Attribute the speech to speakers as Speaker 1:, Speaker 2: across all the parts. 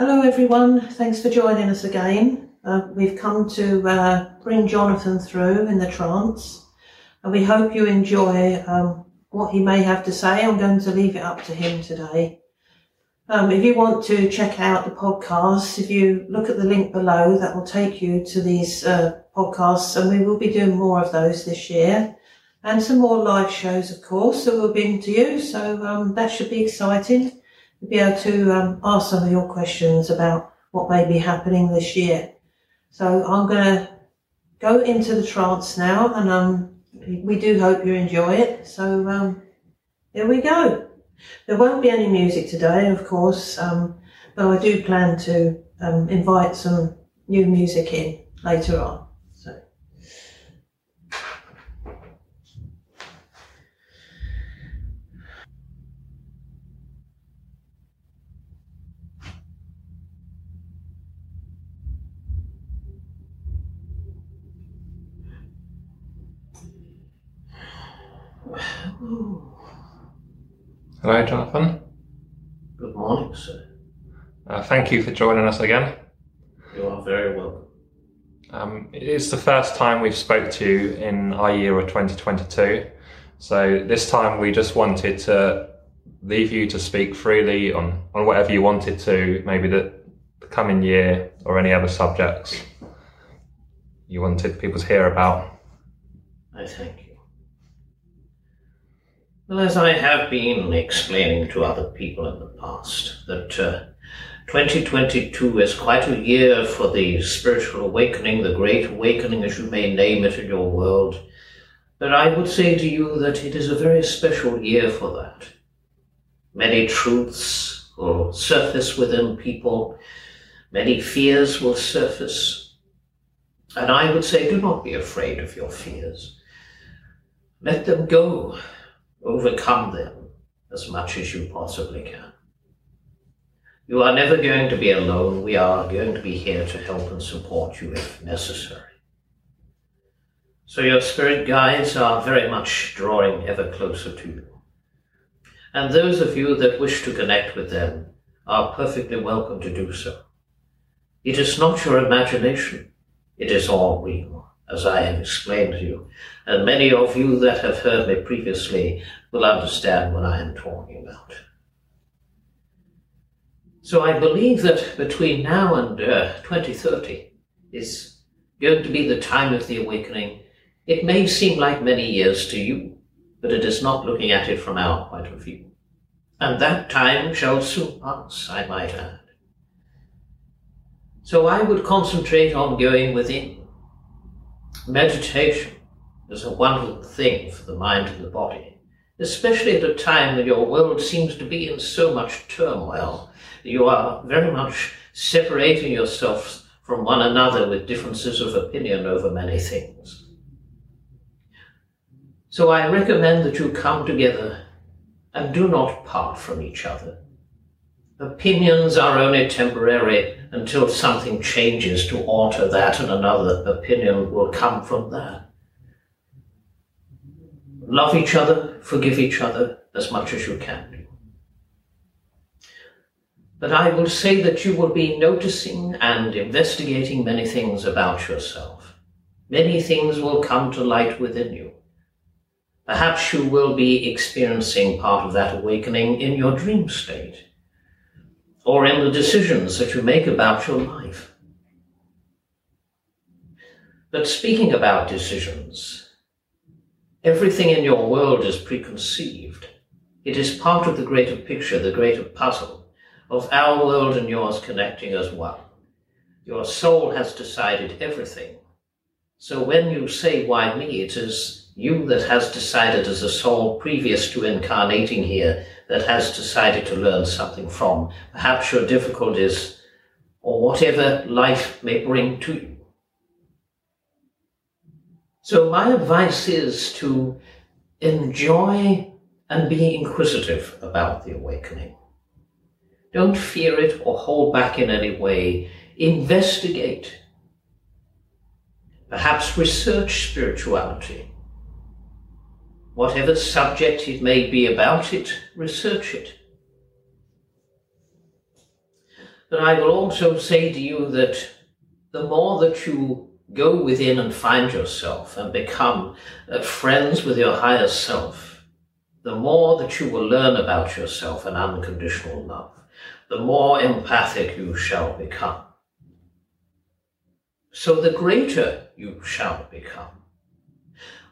Speaker 1: Hello, everyone. Thanks for joining us again. Uh, we've come to uh, bring Jonathan through in the trance, and we hope you enjoy um, what he may have to say. I'm going to leave it up to him today. Um, if you want to check out the podcasts, if you look at the link below, that will take you to these uh, podcasts, and we will be doing more of those this year, and some more live shows, of course, that we'll bring to you. So um, that should be exciting be able to um, ask some of your questions about what may be happening this year. So I'm going to go into the trance now, and um, we do hope you enjoy it. So um, here we go. There won't be any music today, of course, um, but I do plan to um, invite some new music in later on.
Speaker 2: Hello, Jonathan.
Speaker 3: Good morning, sir.
Speaker 2: Uh, thank you for joining us again.
Speaker 3: You are very welcome.
Speaker 2: Um, it is the first time we've spoke to you in our year of 2022. So this time we just wanted to leave you to speak freely on, on whatever you wanted to, maybe the, the coming year or any other subjects you wanted people to hear about.
Speaker 3: I thank you. Well, as I have been explaining to other people in the past, that uh, 2022 is quite a year for the spiritual awakening, the great awakening, as you may name it in your world. But I would say to you that it is a very special year for that. Many truths will surface within people, many fears will surface. And I would say, do not be afraid of your fears. Let them go overcome them as much as you possibly can. You are never going to be alone. We are going to be here to help and support you if necessary. So your spirit guides are very much drawing ever closer to you. And those of you that wish to connect with them are perfectly welcome to do so. It is not your imagination. It is all real as I have explained to you. And many of you that have heard me previously will understand what I am talking about. So I believe that between now and uh, 2030 is going to be the time of the awakening. It may seem like many years to you, but it is not looking at it from our point of view. And that time shall soon pass, I might add. So I would concentrate on going within Meditation is a wonderful thing for the mind and the body, especially at a time when your world seems to be in so much turmoil. You are very much separating yourselves from one another with differences of opinion over many things. So I recommend that you come together and do not part from each other. Opinions are only temporary until something changes to alter that and another opinion will come from that. Love each other, forgive each other as much as you can. But I will say that you will be noticing and investigating many things about yourself. Many things will come to light within you. Perhaps you will be experiencing part of that awakening in your dream state or in the decisions that you make about your life. But speaking about decisions, everything in your world is preconceived. It is part of the greater picture, the greater puzzle of our world and yours connecting as one. Your soul has decided everything. So when you say, why me, it is you that has decided as a soul previous to incarnating here that has decided to learn something from perhaps your difficulties or whatever life may bring to you. So my advice is to enjoy and be inquisitive about the awakening. Don't fear it or hold back in any way. Investigate. Perhaps research spirituality. Whatever subject it may be about it, research it. But I will also say to you that the more that you go within and find yourself and become uh, friends with your higher self, the more that you will learn about yourself and unconditional love, the more empathic you shall become. So the greater you shall become.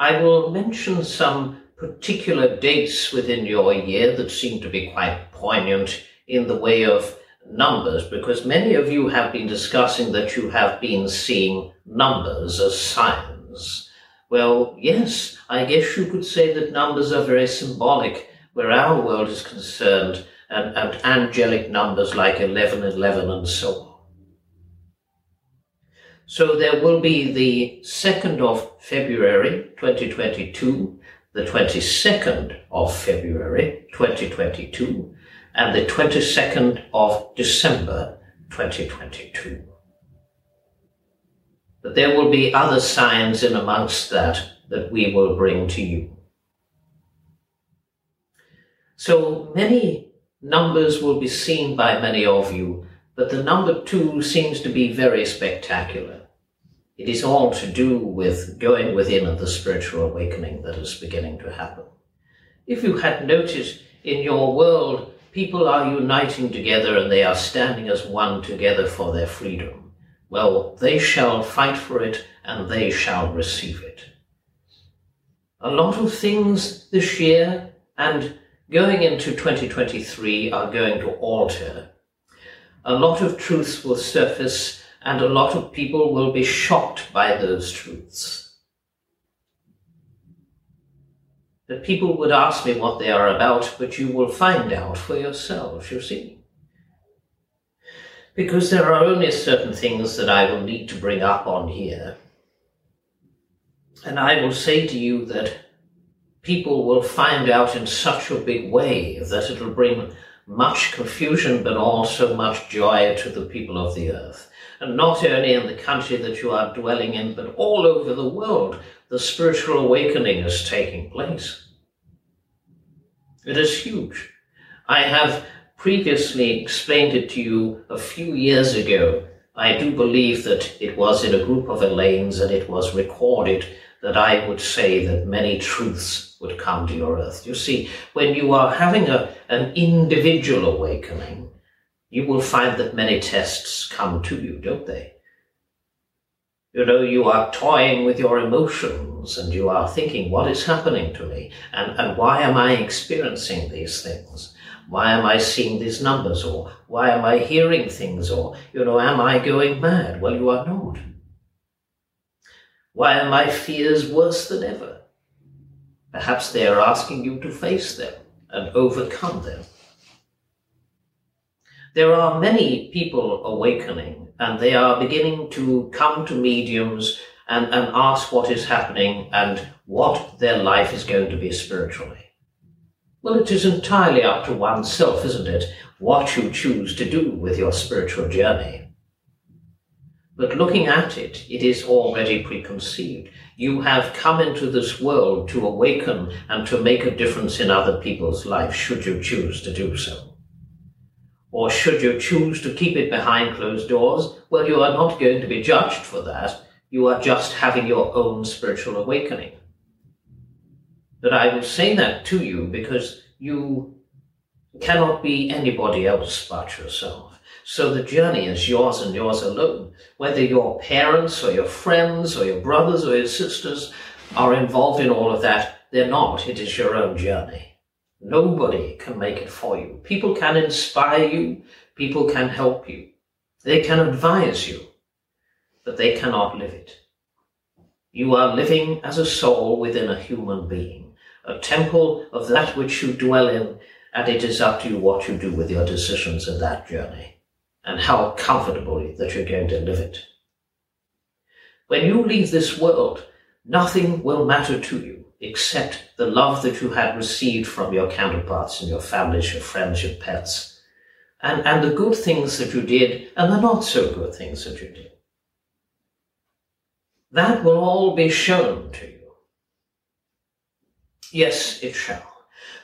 Speaker 3: I will mention some particular dates within your year that seem to be quite poignant in the way of numbers because many of you have been discussing that you have been seeing numbers as signs. Well, yes, I guess you could say that numbers are very symbolic where our world is concerned and, and angelic numbers like 11, 11, and so on. So there will be the 2nd of February 2022, the 22nd of February 2022, and the 22nd of December 2022. But there will be other signs in amongst that that we will bring to you. So many numbers will be seen by many of you, but the number two seems to be very spectacular. It is all to do with going within and the spiritual awakening that is beginning to happen. If you had noticed in your world people are uniting together and they are standing as one together for their freedom. Well, they shall fight for it and they shall receive it. A lot of things this year and going into 2023 are going to alter. A lot of truths will surface and a lot of people will be shocked by those truths. that people would ask me what they are about, but you will find out for yourselves, you see. Because there are only certain things that I will need to bring up on here. And I will say to you that people will find out in such a big way that it'll bring much confusion but also much joy to the people of the earth. And not only in the country that you are dwelling in, but all over the world, the spiritual awakening is taking place. It is huge. I have previously explained it to you a few years ago. I do believe that it was in a group of Elaines and it was recorded that I would say that many truths would come to your earth. You see, when you are having a, an individual awakening, you will find that many tests come to you, don't they? You know, you are toying with your emotions and you are thinking, what is happening to me? And, and why am I experiencing these things? Why am I seeing these numbers? Or why am I hearing things? Or, you know, am I going mad? Well, you are not. Why are my fears worse than ever? Perhaps they are asking you to face them and overcome them. There are many people awakening and they are beginning to come to mediums and, and ask what is happening and what their life is going to be spiritually. Well, it is entirely up to oneself, isn't it, what you choose to do with your spiritual journey. But looking at it, it is already preconceived. You have come into this world to awaken and to make a difference in other people's lives, should you choose to do so. Or should you choose to keep it behind closed doors, well, you are not going to be judged for that. You are just having your own spiritual awakening. But I will say that to you because you cannot be anybody else but yourself. So the journey is yours and yours alone. Whether your parents or your friends or your brothers or your sisters are involved in all of that, they're not. It is your own journey. Nobody can make it for you. People can inspire you. People can help you. They can advise you, but they cannot live it. You are living as a soul within a human being, a temple of that which you dwell in, and it is up to you what you do with your decisions in that journey and how comfortably that you're going to live it. When you leave this world, nothing will matter to you except the love that you had received from your counterparts and your families, your friends, your pets, and, and the good things that you did and the not so good things that you did. That will all be shown to you. Yes, it shall.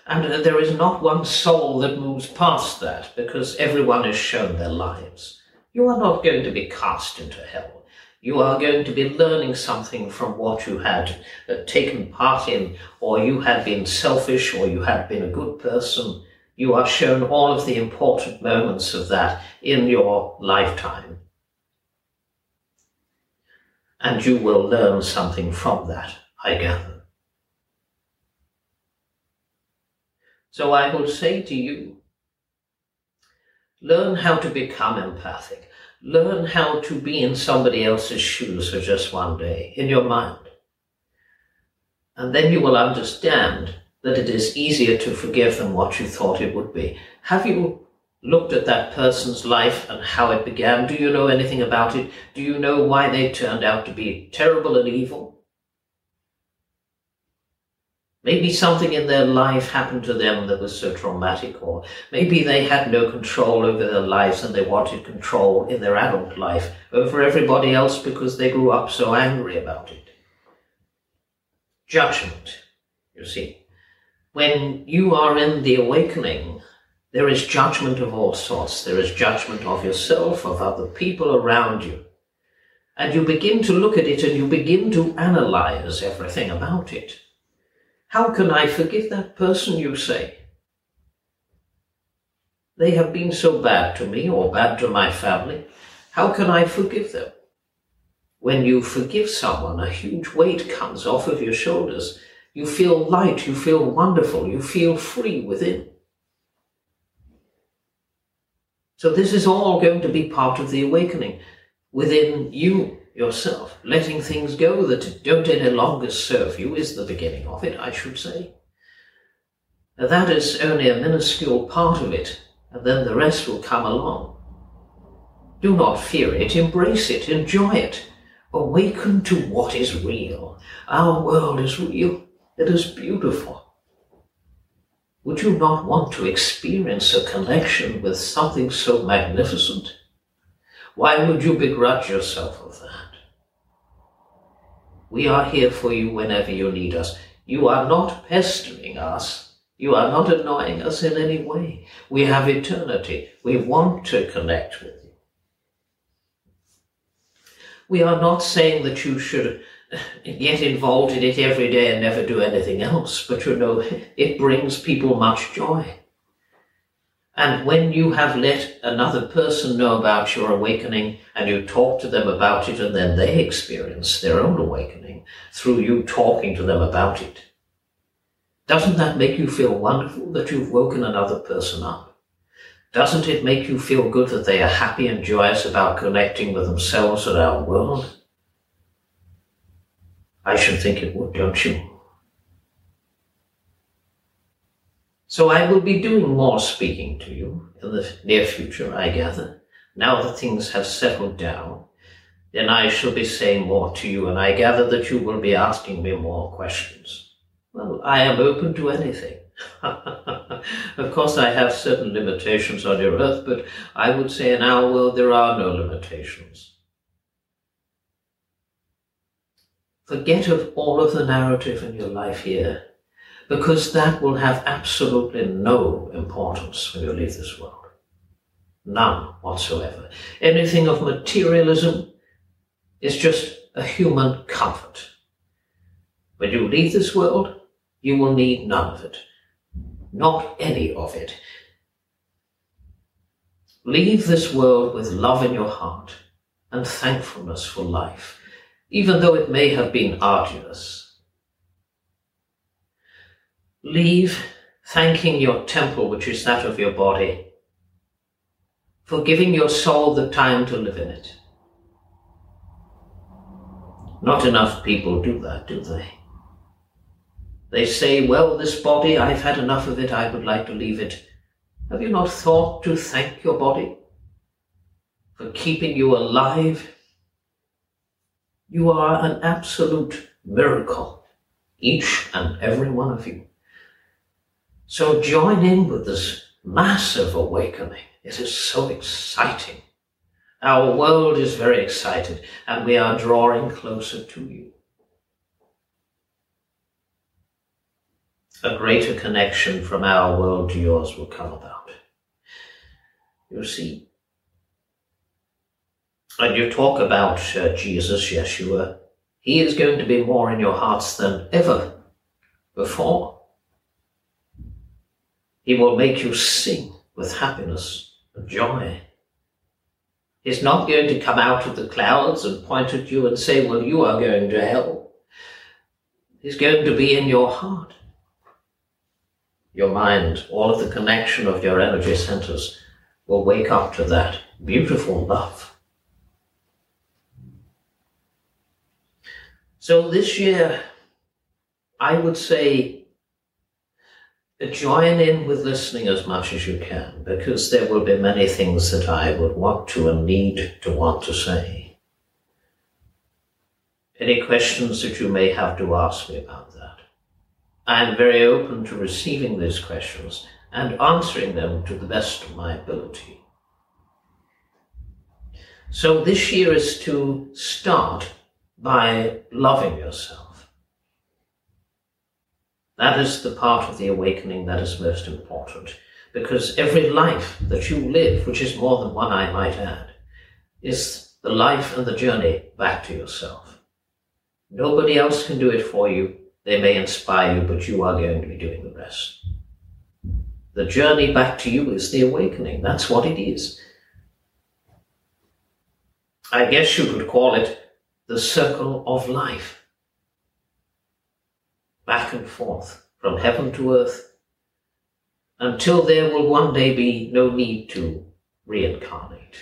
Speaker 3: And there is not one soul that moves past that because everyone is shown their lives. You are not going to be cast into hell. You are going to be learning something from what you had uh, taken part in, or you had been selfish, or you had been a good person. You are shown all of the important moments of that in your lifetime. And you will learn something from that, I gather. So I will say to you, learn how to become empathic. Learn how to be in somebody else's shoes for just one day in your mind. And then you will understand that it is easier to forgive than what you thought it would be. Have you looked at that person's life and how it began? Do you know anything about it? Do you know why they turned out to be terrible and evil? Maybe something in their life happened to them that was so traumatic, or maybe they had no control over their lives and they wanted control in their adult life over everybody else because they grew up so angry about it. Judgment, you see. When you are in the awakening, there is judgment of all sorts. There is judgment of yourself, of other people around you. And you begin to look at it and you begin to analyze everything about it. How can I forgive that person, you say? They have been so bad to me or bad to my family. How can I forgive them? When you forgive someone, a huge weight comes off of your shoulders. You feel light, you feel wonderful, you feel free within. So, this is all going to be part of the awakening within you yourself. Letting things go that don't any longer serve you is the beginning of it, I should say. That is only a minuscule part of it, and then the rest will come along. Do not fear it, embrace it, enjoy it. Awaken to what is real. Our world is real. It is beautiful. Would you not want to experience a connection with something so magnificent? Why would you begrudge yourself of that? We are here for you whenever you need us. You are not pestering us. You are not annoying us in any way. We have eternity. We want to connect with you. We are not saying that you should get involved in it every day and never do anything else, but you know, it brings people much joy. And when you have let another person know about your awakening and you talk to them about it and then they experience their own awakening through you talking to them about it, doesn't that make you feel wonderful that you've woken another person up? Doesn't it make you feel good that they are happy and joyous about connecting with themselves and our world? I should think it would, don't you? So I will be doing more speaking to you in the near future, I gather. Now that things have settled down, then I shall be saying more to you, and I gather that you will be asking me more questions. Well, I am open to anything. of course, I have certain limitations on your earth, but I would say in our world there are no limitations. Forget of all of the narrative in your life here because that will have absolutely no importance when you leave this world. None whatsoever. Anything of materialism is just a human comfort. When you leave this world, you will need none of it. Not any of it. Leave this world with love in your heart and thankfulness for life, even though it may have been arduous Leave thanking your temple, which is that of your body, for giving your soul the time to live in it. Not enough people do that, do they? They say, well, this body, I've had enough of it, I would like to leave it. Have you not thought to thank your body for keeping you alive? You are an absolute miracle, each and every one of you. So join in with this massive awakening. It is so exciting. Our world is very excited and we are drawing closer to you. a greater connection from our world to yours will come about. You see, and you talk about uh, Jesus, Yeshua, he is going to be more in your hearts than ever before. He will make you sing with happiness and joy. He's not going to come out of the clouds and point at you and say, Well, you are going to hell. He's going to be in your heart, your mind, all of the connection of your energy centers will wake up to that beautiful love. So this year, I would say join in with listening as much as you can because there will be many things that I would want to and need to want to say. Any questions that you may have to ask me about that? I am very open to receiving these questions and answering them to the best of my ability. So this year is to start by loving yourself. That is the part of the awakening that is most important. Because every life that you live, which is more than one I might add, is the life and the journey back to yourself. Nobody else can do it for you. They may inspire you, but you are going to be doing the rest. The journey back to you is the awakening. That's what it is. I guess you could call it the circle of life. Back and forth from heaven to earth until there will one day be no need to reincarnate.